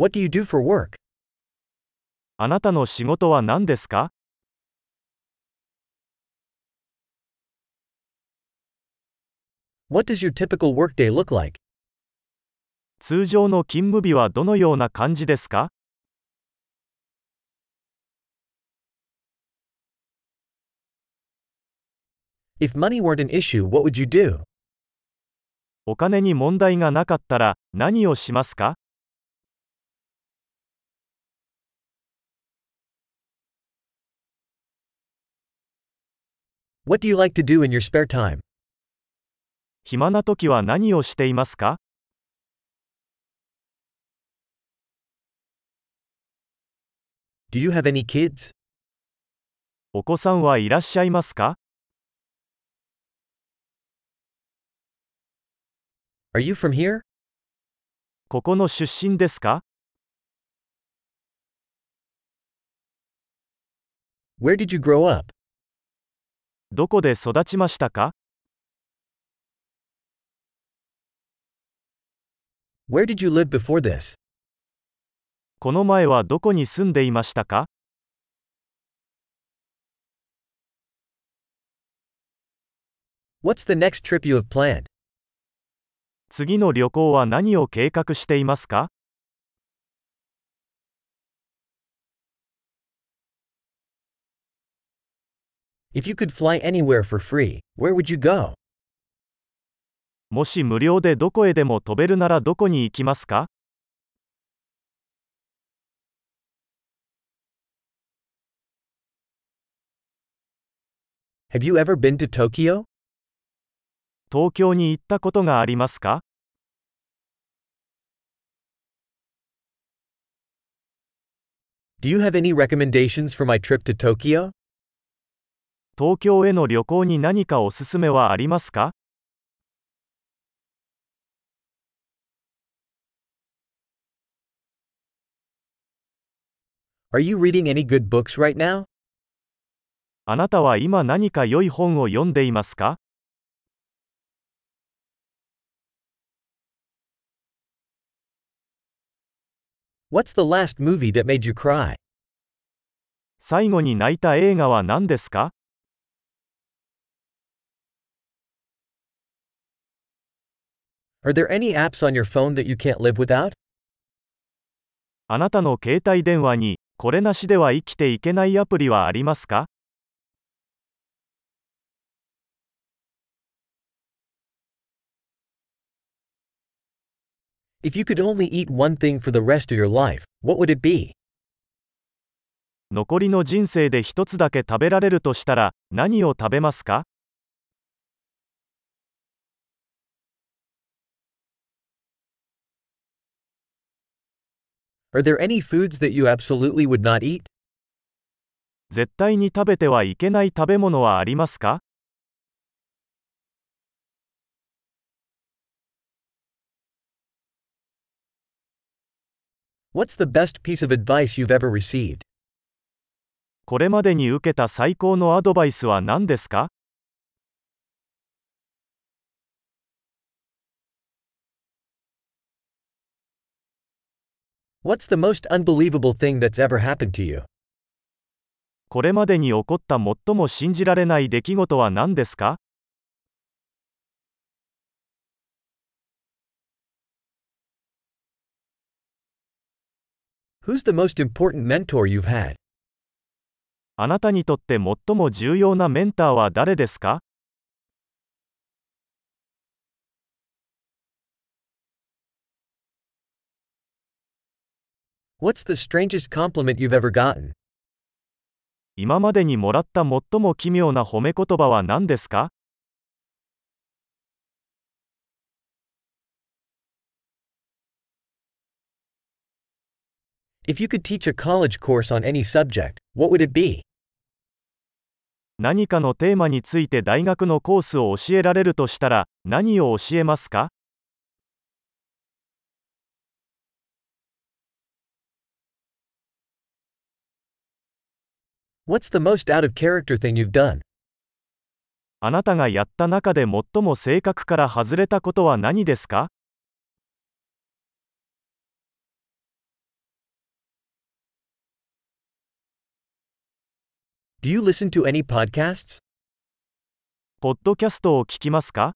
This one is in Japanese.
What do you do for work? あなたの仕事は何ですか What does your typical workday look like? 通常の勤務日はどのような感じですか If money weren't an issue, what would you do? お金に問題がなかったら何をしますか What do you like to do in your spare time? 暇な時は何をしていますか Do you have any kids? お子さんはいらっしゃいますか Are you from here? ここの出身ですか Where did you grow up? どこで育ちましたか Where did you live before this? この前はどこに住んでいましたか What's the next trip you have planned? 次の旅行は何を計画していますか If you could fly anywhere for free, where would you go? もし無料でどこへでも飛べるならどこに行きますか Have you ever been to Tokyo? 東京に行ったことがありますか Do you have any recommendations for my trip to Tokyo? 東京への旅行に何かおすすめはありますか Are you reading any good books right now? あなたは今何か良い本を読んでいますか What's the last movie that made you cry? 最後に泣いた映画は何ですか Are there any apps on your phone that you can't live without? あなたの携帯電話にこれなしでは生きていけないアプリはありますか If you could only eat one thing for the rest of your life, what would it be? 残りの人生で一つだけ食べられるとしたら何を食べますか Are there any foods that you absolutely would not eat? 絶対に食べてはいけない食べ物はありますか What's the best piece of advice you've ever received? これまでに受けた最高のアドバイスは何ですか What's the most unbelievable thing that's ever happened to you? これまでに起こった最も信じられない出来事は何ですか Who's the most important mentor you've had? あなたにとって最も重要なメンターは誰ですか What's the strangest compliment you've ever gotten? 今までにもらった最も奇妙な褒め言葉は何ですか If you could teach a college course on any subject, what would it be? 何かのテーマについて大学のコースを教えられるとしたら何を教えますか What's the most out of character thing you've done? あなたがやった中で最も性格から外れたことは何ですか Do you listen to any podcasts? ポッドキャストを聞きますか